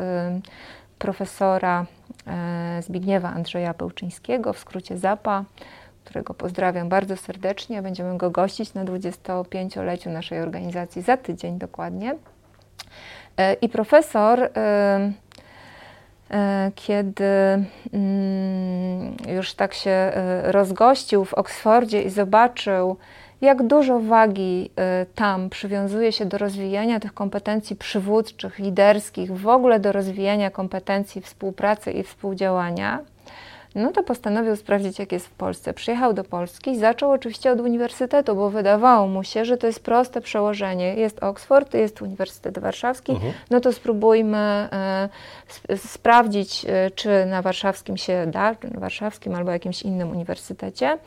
profesora Zbigniewa Andrzeja Pełczyńskiego, w skrócie ZAPA którego pozdrawiam bardzo serdecznie. Będziemy go gościć na 25-leciu naszej organizacji za tydzień dokładnie. E, I profesor, e, e, kiedy mm, już tak się rozgościł w Oksfordzie i zobaczył, jak dużo wagi tam przywiązuje się do rozwijania tych kompetencji przywódczych, liderskich, w ogóle do rozwijania kompetencji współpracy i współdziałania, no to postanowił sprawdzić, jak jest w Polsce. Przyjechał do Polski i zaczął oczywiście od uniwersytetu, bo wydawało mu się, że to jest proste przełożenie. Jest Oxford, jest Uniwersytet Warszawski, mhm. no to spróbujmy e, sp sprawdzić, e, czy na warszawskim się da, czy na warszawskim albo jakimś innym uniwersytecie.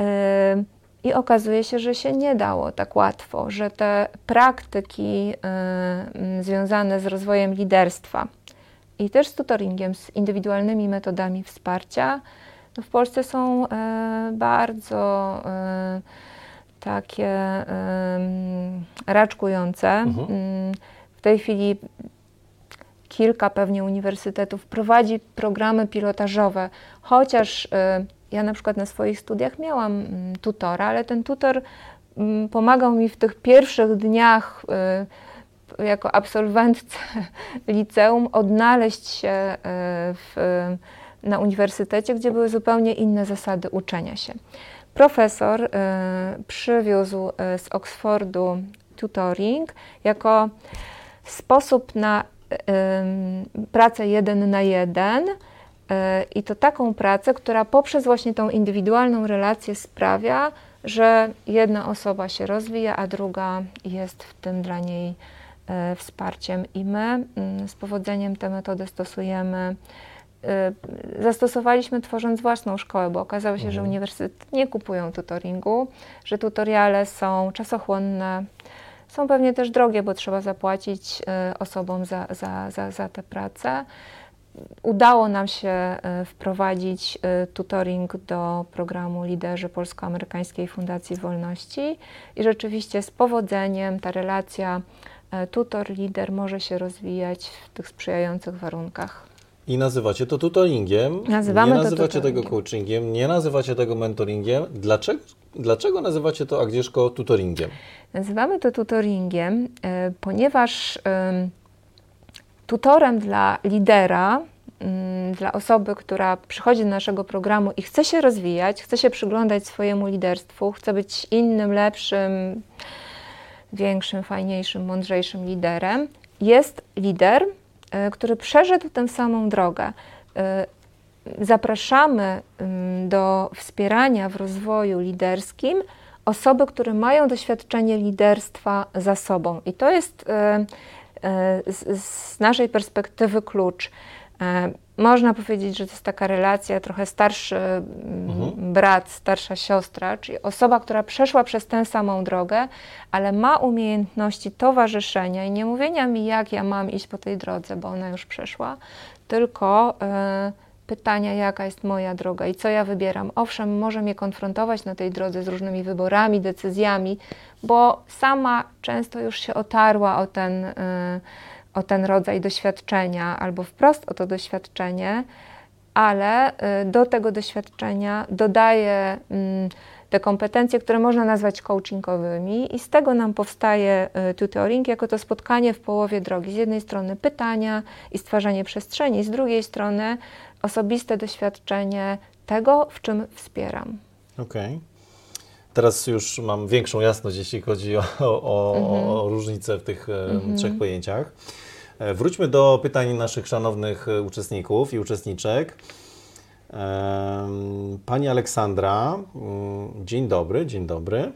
E, I okazuje się, że się nie dało tak łatwo, że te praktyki e, związane z rozwojem liderstwa, i też z tutoringiem, z indywidualnymi metodami wsparcia. No w Polsce są e, bardzo e, takie raczkujące. Mhm. Mm, w tej chwili kilka pewnie uniwersytetów prowadzi programy pilotażowe, chociaż e, ja na przykład na swoich studiach miałam mm, tutora, ale ten tutor mm, pomagał mi w tych pierwszych dniach jako absolwentce [LAUGHS] liceum odnaleźć się e, w, na uniwersytecie, gdzie były zupełnie inne zasady uczenia się. Profesor e, przywiózł e, z Oxfordu tutoring jako sposób na pracę jeden na jeden. I to taką pracę, która poprzez właśnie tą indywidualną relację sprawia, że jedna osoba się rozwija, a druga jest w tym dla niej wsparciem i my mm, z powodzeniem tę metodę stosujemy. E, zastosowaliśmy tworząc własną szkołę, bo okazało się, mhm. że uniwersytety nie kupują tutoringu, że tutoriale są czasochłonne, są pewnie też drogie, bo trzeba zapłacić e, osobom za, za, za, za tę pracę. Udało nam się wprowadzić tutoring do programu Liderzy Polsko-Amerykańskiej Fundacji Wolności i rzeczywiście z powodzeniem ta relacja E, tutor, lider może się rozwijać w tych sprzyjających warunkach. I nazywacie to tutoringiem. Nazywamy nie nazywacie tego coachingiem, nie nazywacie tego mentoringiem. Dlaczego, dlaczego nazywacie to, Agnieszko, tutoringiem? Nazywamy to tutoringiem, e, ponieważ tutorem dla lidera, mm, dla osoby, która przychodzi do naszego programu i chce się rozwijać, chce się przyglądać swojemu liderstwu, chce być innym, lepszym, większym, fajniejszym, mądrzejszym liderem, jest lider, e, który przeszedł tę samą drogę. E, zapraszamy do wspierania w rozwoju liderskim osoby, które mają doświadczenie liderstwa za sobą. I to jest e, z naszej perspektywy klucz. Można powiedzieć, że to jest taka relacja trochę starszy mhm. brat, starsza siostra, czyli osoba, która przeszła przez tę samą drogę, ale ma umiejętności towarzyszenia i nie mówienia mi, jak ja mam iść po tej drodze, bo ona już przeszła, tylko y, pytania, jaka jest moja droga i co ja wybieram. Owszem, może mnie konfrontować na tej drodze z różnymi wyborami, decyzjami, bo sama często już się otarła o ten. Y, o ten rodzaj doświadczenia albo wprost o to doświadczenie, ale y, do tego doświadczenia dodaje mm, te kompetencje, które można nazwać coachingowymi, i z tego nam powstaje y, tutoring jako to spotkanie w połowie drogi. Z jednej strony pytania i stwarzanie przestrzeni, z drugiej strony osobiste doświadczenie tego, w czym wspieram. Okej. Teraz już mam większą jasność, jeśli chodzi o, o, Mhm. o różnice w tych e, trzech pojęciach. E, Wróćmy do pytań naszych szanownych e, uczestników i uczestniczek. Pani Aleksandra, mm, dzień dobry, dzień dobry.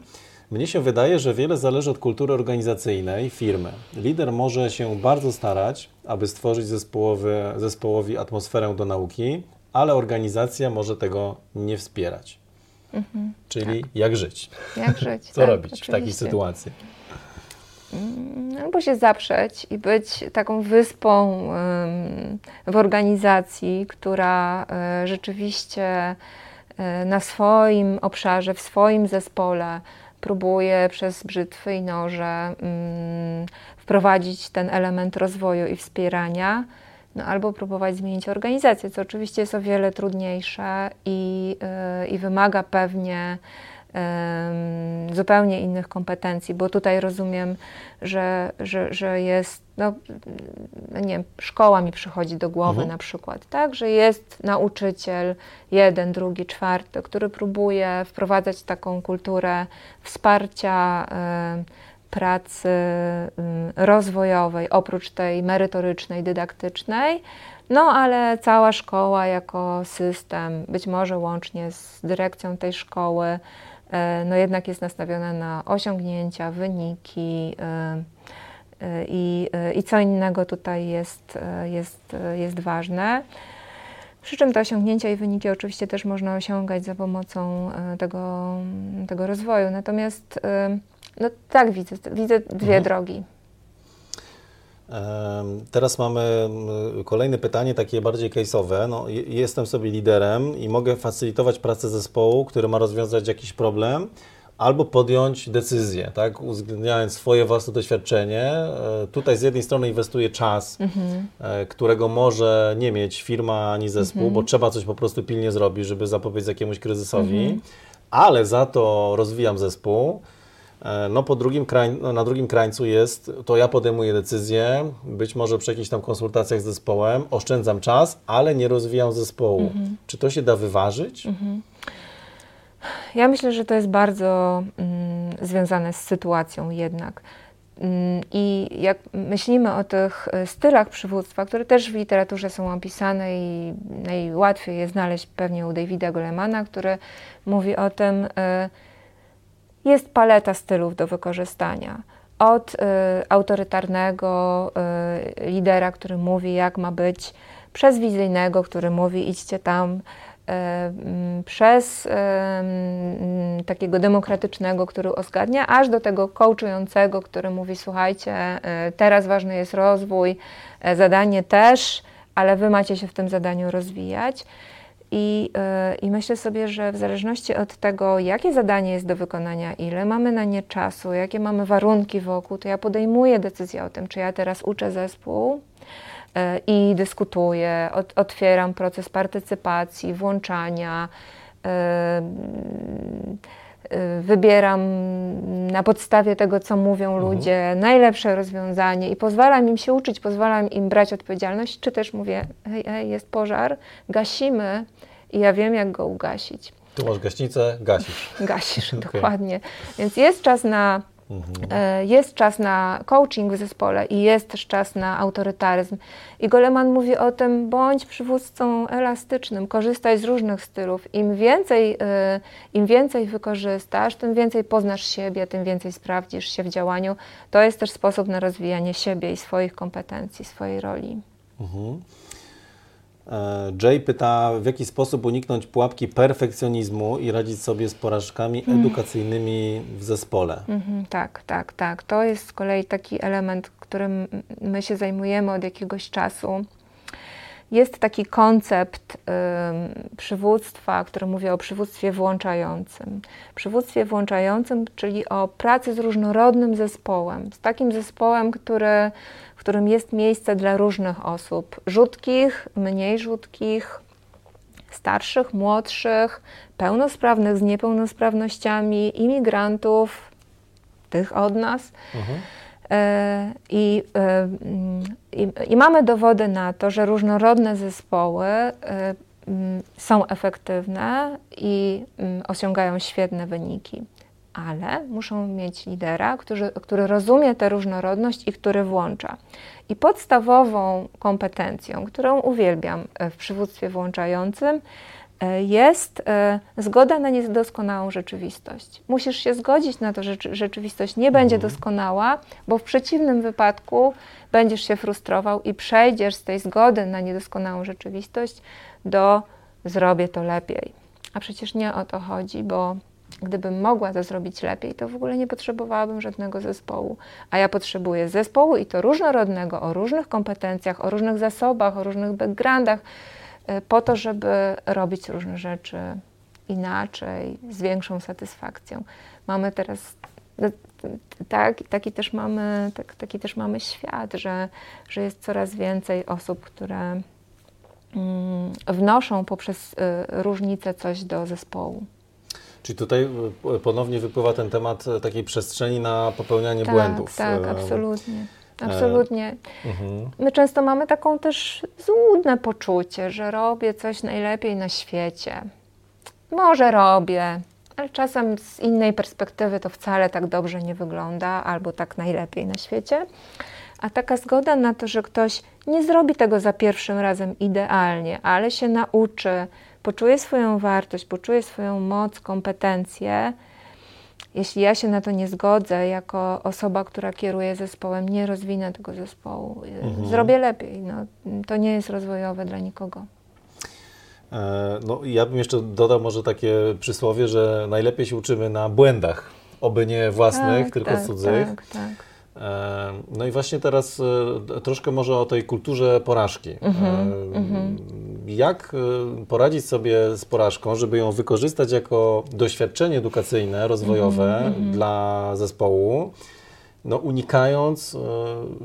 Mnie się wydaje, że wiele zależy od kultury organizacyjnej firmy. Lider może się bardzo starać, aby stworzyć zespołowy, zespołowi atmosferę do nauki, ale organizacja może tego nie wspierać. Czyli jak żyć? Jak żyć? [LAUGHS] Co tak, robić w takiej oczywiście. sytuacji? Albo się zaprzeć i być taką wyspą w organizacji, która y, rzeczywiście y, na swoim obszarze, w swoim zespole próbuje przez brzytwy i noże ym, wprowadzić ten element rozwoju i wspierania, no, albo próbować zmienić organizację, co oczywiście jest o wiele trudniejsze i, y, i wymaga pewnie em, zupełnie innych kompetencji, bo tutaj rozumiem, że, że, że jest, no, nie wiem, szkoła mi przychodzi do głowy Mhm. na przykład, tak, że jest nauczyciel, jeden, drugi, czwarty, który próbuje wprowadzać taką kulturę wsparcia em, pracy em, rozwojowej, oprócz tej merytorycznej, dydaktycznej, no ale cała szkoła jako system, być może łącznie z dyrekcją tej szkoły, e, no jednak jest nastawiona na osiągnięcia, wyniki e, e, i, i co innego tutaj jest, jest, jest ważne. Przy czym te osiągnięcia i wyniki oczywiście też można osiągać za pomocą tego, tego rozwoju. Natomiast no tak widzę, widzę dwie Mhm. drogi. Teraz mamy mm, kolejne pytanie, takie bardziej case'owe. No, je- jestem sobie liderem i mogę facylitować pracę zespołu, który ma rozwiązać jakiś problem, albo podjąć decyzję, tak? uwzględniając swoje własne doświadczenie. E, Tutaj z jednej strony inwestuję czas, e, którego może nie mieć firma ani zespół, bo trzeba coś po prostu pilnie zrobić, żeby zapobiec jakiemuś kryzysowi, ale za to rozwijam zespół. E, No po drugim krań, no, na drugim krańcu jest, to ja podejmuję decyzję, być może przy jakichś tam konsultacjach z zespołem, oszczędzam czas, ale nie rozwijam zespołu. Czy to się da wyważyć? Ja myślę, że to jest bardzo mm, związane z sytuacją jednak. Mm, I jak myślimy o tych y, stylach przywództwa, które też w literaturze są opisane i najłatwiej je znaleźć pewnie u Davida Golemana, który mówi o tym, y, jest paleta stylów do wykorzystania. Od y, autorytarnego y, lidera, który mówi, jak ma być, przez wizyjnego, który mówi, idźcie tam, y, mm, przez y, mm, takiego demokratycznego, który uzgadnia, aż do tego coachującego, który mówi, słuchajcie, y, teraz ważny jest rozwój, zadanie też, ale wy macie się w tym zadaniu rozwijać. I, y, I myślę sobie, że w zależności od tego, jakie zadanie jest do wykonania, ile mamy na nie czasu, jakie mamy warunki wokół, to ja podejmuję decyzję o tym, czy ja teraz uczę zespół y, i dyskutuję, ot, otwieram proces partycypacji, włączania. y, y, Wybieram na podstawie tego, co mówią ludzie, najlepsze rozwiązanie i pozwalam im się uczyć, pozwalam im brać odpowiedzialność, czy też mówię, hej, hej, jest pożar, gasimy i ja wiem, jak go ugasić. Tu masz gaśnicę, gasisz. Gasisz, [LAUGHS] Okej. dokładnie. Więc jest czas na e, jest czas na coaching w zespole i jest też czas na autorytaryzm. I Goleman mówi o tym, bądź przywódcą elastycznym, korzystaj z różnych stylów. Im więcej, e, Im więcej wykorzystasz, tym więcej poznasz siebie, tym więcej sprawdzisz się w działaniu. To jest też sposób na rozwijanie siebie i swoich kompetencji, swojej roli. Mhm. E, Jay pyta, w jaki sposób uniknąć pułapki perfekcjonizmu i radzić sobie z porażkami edukacyjnymi w zespole. Mhm, tak, tak, tak. To jest z kolei taki element, którym my się zajmujemy od jakiegoś czasu. Jest taki koncept przywództwa, który mówi o przywództwie włączającym. Przywództwie włączającym, czyli o pracy z różnorodnym zespołem, z takim zespołem, który, w którym jest miejsce dla różnych osób, rzutkich, mniej rzutkich, starszych, młodszych, pełnosprawnych z niepełnosprawnościami, imigrantów, tych od nas. Mhm. E, I, e, i, I mamy dowody na to, że różnorodne zespoły e, są efektywne i osiągają świetne wyniki. ale muszą mieć lidera, który, który rozumie tę różnorodność i który włącza. I podstawową kompetencją, którą uwielbiam w przywództwie włączającym, jest e, zgoda na niedoskonałą rzeczywistość. Musisz się zgodzić na to, że rzeczywistość nie będzie mhm. doskonała, bo w przeciwnym wypadku będziesz się frustrował i przejdziesz z tej zgody na niedoskonałą rzeczywistość do zrobię to lepiej. A przecież nie o to chodzi, bo gdybym mogła to zrobić lepiej, to w ogóle nie potrzebowałabym żadnego zespołu. A ja potrzebuję zespołu i to różnorodnego, o różnych kompetencjach, o różnych zasobach, o różnych backgroundach po to, żeby robić różne rzeczy inaczej, z większą satysfakcją. Mamy teraz no, tak, taki, też mamy, tak, taki też mamy świat, że, że jest coraz więcej osób, które mm, wnoszą poprzez y, różnice coś do zespołu. Czyli tutaj y, ponownie wypływa ten temat takiej przestrzeni na popełnianie tak, błędów. Tak, absolutnie. Absolutnie. Mhm. My często mamy taką też złudne poczucie, że robię coś najlepiej na świecie. Może robię, ale czasem z innej perspektywy to wcale tak dobrze nie wygląda, albo tak najlepiej na świecie. A taka zgoda na to, że ktoś nie zrobi tego za pierwszym razem idealnie, ale się nauczy, poczuje swoją wartość, poczuje swoją moc, kompetencje, jeśli ja się na to nie zgodzę, jako osoba, która kieruje zespołem, nie rozwinę tego zespołu, mhm. zrobię lepiej. No, to nie jest rozwojowe dla nikogo. E, no, ja bym jeszcze dodał może takie przysłowie, że najlepiej się uczymy na błędach, oby nie własnych, tak, tylko tak, cudzych. Tak, tak. E, no i właśnie teraz e, troszkę może o tej kulturze porażki. Mhm, mhm. Jak poradzić sobie z porażką, żeby ją wykorzystać jako doświadczenie edukacyjne, rozwojowe mhm, dla zespołu? no, unikając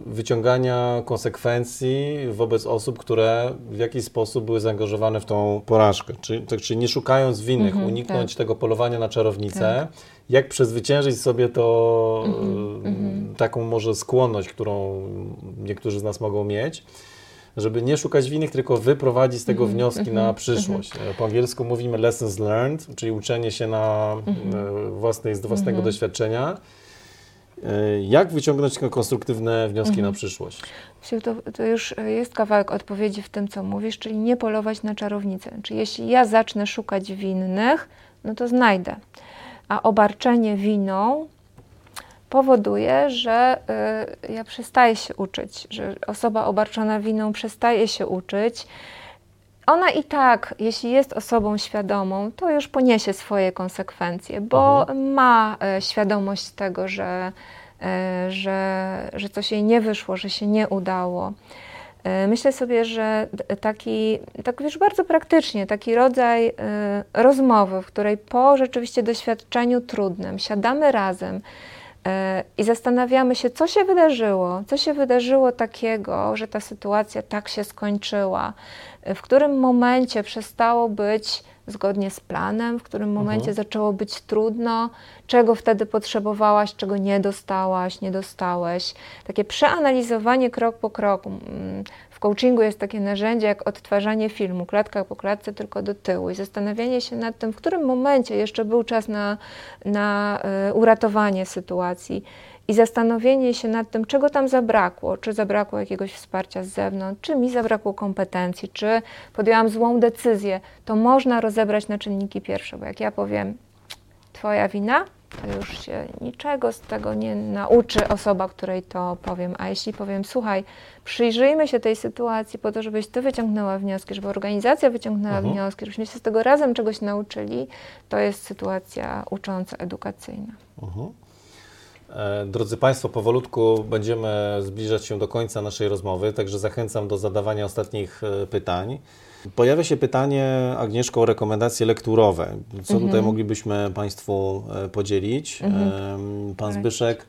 wyciągania konsekwencji wobec osób, które w jakiś sposób były zaangażowane w tą porażkę. Czyli, tak, czyli nie szukając winnych, uniknąć tak. tego polowania na czarownicę, tak jak przezwyciężyć sobie to, mm-hmm. taką może skłonność, którą niektórzy z nas mogą mieć, żeby nie szukać winnych, tylko wyprowadzić z tego mm-hmm. wnioski mm-hmm. na przyszłość. Mm-hmm. Po angielsku mówimy lessons learned, czyli uczenie się na e, własnej, z własnego doświadczenia. E, jak wyciągnąć konstruktywne wnioski na przyszłość? To, to, już jest kawałek odpowiedzi w tym, co mówisz, czyli nie polować na czarownicę. Czyli jeśli ja zacznę szukać winnych, no to znajdę a obarczenie winą powoduje, że y, ja przestaję się uczyć, że osoba obarczona winą przestaje się uczyć. Ona i tak, jeśli jest osobą świadomą, to już poniesie swoje konsekwencje, bo mhm. ma y, świadomość tego, że, y, że, że coś jej nie wyszło, że się nie udało. E, myślę sobie, że taki, tak już bardzo praktycznie, taki rodzaj e, rozmowy, w której po rzeczywiście doświadczeniu trudnym siadamy razem e, i zastanawiamy się, co się wydarzyło, co się wydarzyło takiego, że ta sytuacja tak się skończyła, w którym momencie przestało być zgodnie z planem, w którym momencie mhm. zaczęło być trudno, czego wtedy potrzebowałaś, czego nie dostałaś, nie dostałeś. Takie przeanalizowanie krok po kroku. Mm, w coachingu jest takie narzędzie jak odtwarzanie filmu, klatka po klatce, tylko do tyłu i zastanawianie się nad tym, w którym momencie jeszcze był czas na, na y, uratowanie sytuacji i zastanowienie się nad tym, czego tam zabrakło, czy zabrakło jakiegoś wsparcia z zewnątrz, czy mi zabrakło kompetencji, czy podjęłam złą decyzję, to można rozebrać na czynniki pierwsze, bo jak ja powiem, Twoja wina, to już się niczego z tego nie nauczy osoba, której to powiem. A jeśli powiem, słuchaj, przyjrzyjmy się tej sytuacji po to, żebyś ty wyciągnęła wnioski, żeby organizacja wyciągnęła mhm. wnioski, żebyśmy się z tego razem czegoś nauczyli, to jest sytuacja ucząca, edukacyjna. Mhm. E, drodzy Państwo, powolutku będziemy zbliżać się do końca naszej rozmowy, także zachęcam do zadawania ostatnich e, pytań. Pojawia się pytanie, Agnieszko, o rekomendacje lekturowe. Co mhm. tutaj moglibyśmy Państwu e, podzielić? Mhm. Pan Zbyszek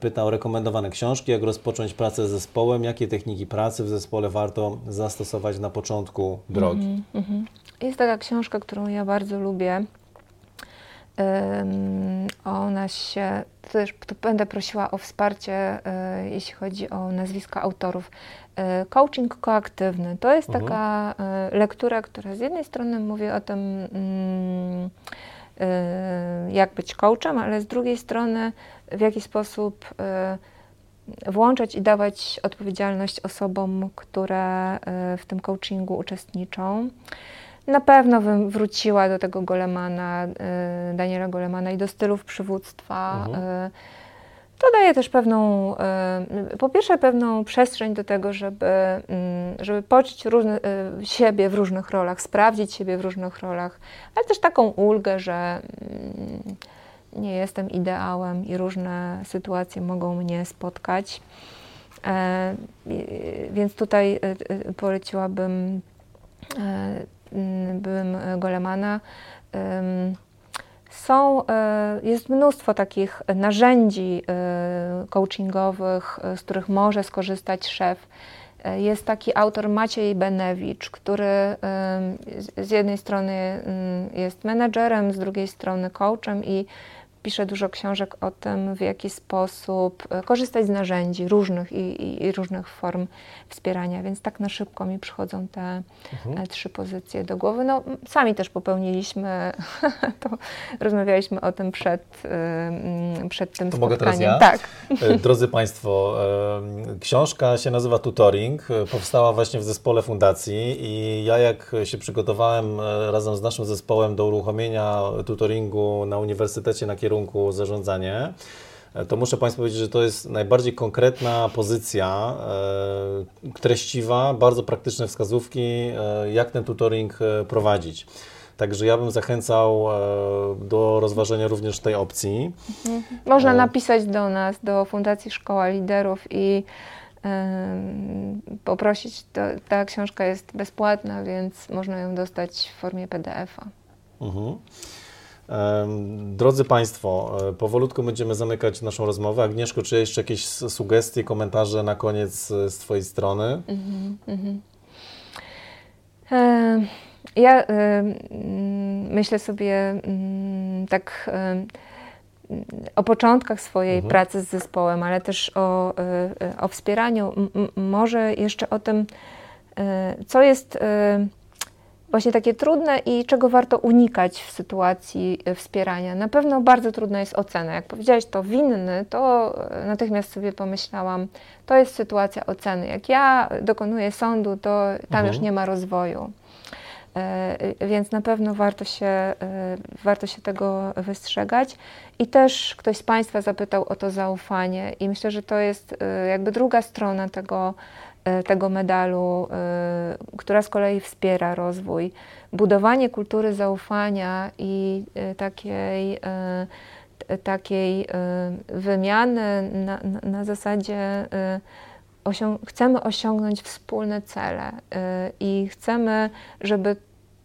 pyta o rekomendowane książki, jak rozpocząć pracę z zespołem, jakie techniki pracy w zespole warto zastosować na początku drogi. Mhm. mhm. Jest taka książka, którą ja bardzo lubię. Ona się, też to będę prosiła o wsparcie, e, jeśli chodzi o nazwiska autorów. E, coaching koaktywny to jest mhm. taka e, lektura, która z jednej strony mówi o tym, mm, jak być coachem, ale z drugiej strony w jaki sposób włączać i dawać odpowiedzialność osobom, które w tym coachingu uczestniczą. Na pewno bym wróciła do tego Golemana, Daniela Golemana i do stylów przywództwa. Mhm to daje też pewną, y, po pierwsze pewną przestrzeń do tego, żeby, mm, żeby poczuć różne, y, siebie w różnych rolach, sprawdzić siebie w różnych rolach, ale też taką ulgę, że mm, nie jestem ideałem i różne sytuacje mogą mnie spotkać. E, więc tutaj y, poleciłabym bym Golemana. Są, e, jest mnóstwo takich narzędzi e, coachingowych, e, z których może skorzystać szef. Jest taki autor Maciej Benewicz, który z jednej strony mm, jest menedżerem, z drugiej strony coachem i pisze dużo książek o tym, w jaki sposób e, korzystać z narzędzi różnych i, i, i różnych form wspierania, więc tak na szybko mi przychodzą te mhm. E, trzy pozycje do głowy. No, sami też popełniliśmy, [LAUGHS] to rozmawialiśmy o tym przed, e, przed tym to spotkaniem. Mogę teraz ja? Tak. Drodzy Państwo, książka się nazywa Tutoring, powstała właśnie w zespole fundacji i ja jak się przygotowałem razem z naszym zespołem do uruchomienia tutoringu na Uniwersytecie na kierunku kierunku zarządzanie, e, to muszę Państwu powiedzieć, że to jest najbardziej konkretna pozycja, e, treściwa, bardzo praktyczne wskazówki, e, jak ten tutoring prowadzić. Także ja bym zachęcał do rozważenia również tej opcji. Mhm. Można napisać do nas, do Fundacji Szkoła Liderów i poprosić. Ta książka jest bezpłatna, więc można ją dostać w formie PDF-a. Mhm. Drodzy Państwo, e, powolutku będziemy zamykać naszą rozmowę. Agnieszko, czy jeszcze jakieś sugestie, komentarze na koniec e, z Twojej strony? Mm -hmm. ja myślę sobie mm, tak o początkach swojej mhm. pracy z zespołem, ale też o, e, o wspieraniu, może jeszcze o tym, co jest właśnie takie trudne i czego warto unikać w sytuacji e, wspierania. Na pewno bardzo trudna jest ocena. Jak powiedziałeś to winny, to e, natychmiast sobie pomyślałam, to jest sytuacja oceny. Jak ja dokonuję sądu, to tam mhm. już nie ma rozwoju. E, więc na pewno warto się, warto się tego wystrzegać. I też ktoś z Państwa zapytał o to zaufanie, i myślę, że to jest jakby druga strona tego, tego medalu, e, która z kolei wspiera rozwój. Budowanie kultury zaufania i e, takiej, takiej wymiany na, na zasadzie osiąg chcemy osiągnąć wspólne cele i chcemy, żeby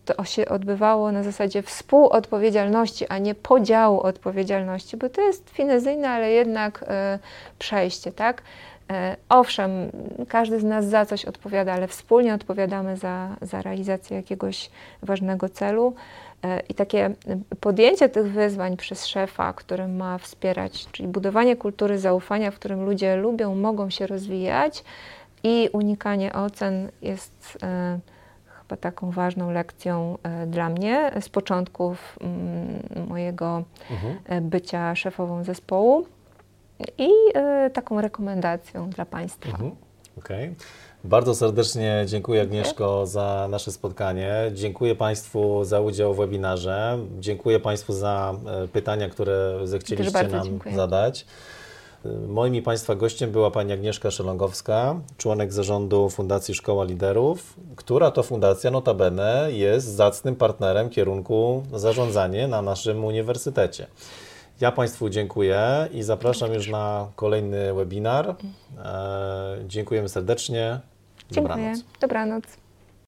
to się odbywało na zasadzie współodpowiedzialności, a nie podziału odpowiedzialności, bo to jest finezyjne, ale jednak przejście, tak? E, owszem, każdy z nas za coś odpowiada, ale wspólnie odpowiadamy za, za realizację jakiegoś ważnego celu. E, I takie podjęcie tych wyzwań przez szefa, który ma wspierać, czyli budowanie kultury zaufania, w którym ludzie lubią, mogą się rozwijać i unikanie ocen jest e, chyba taką ważną lekcją dla mnie z początków mojego mhm. bycia szefową zespołu i y, taką rekomendacją dla Państwa. Mhm. Okay. Bardzo serdecznie dziękuję Agnieszko za nasze spotkanie. Dziękuję Państwu za udział w webinarze. Dziękuję Państwu za e, pytania, które zechcieliście nam dziękuję. zadać. E, moim i Państwa gościem była Pani Agnieszka Szelongowska, członek zarządu Fundacji Szkoła Liderów, która to fundacja notabene jest zacnym partnerem kierunku zarządzanie na naszym uniwersytecie. Ja Państwu dziękuję i zapraszam już na kolejny webinar. E, dziękujemy serdecznie. Dobranoc. Dziękuję. Dobranoc.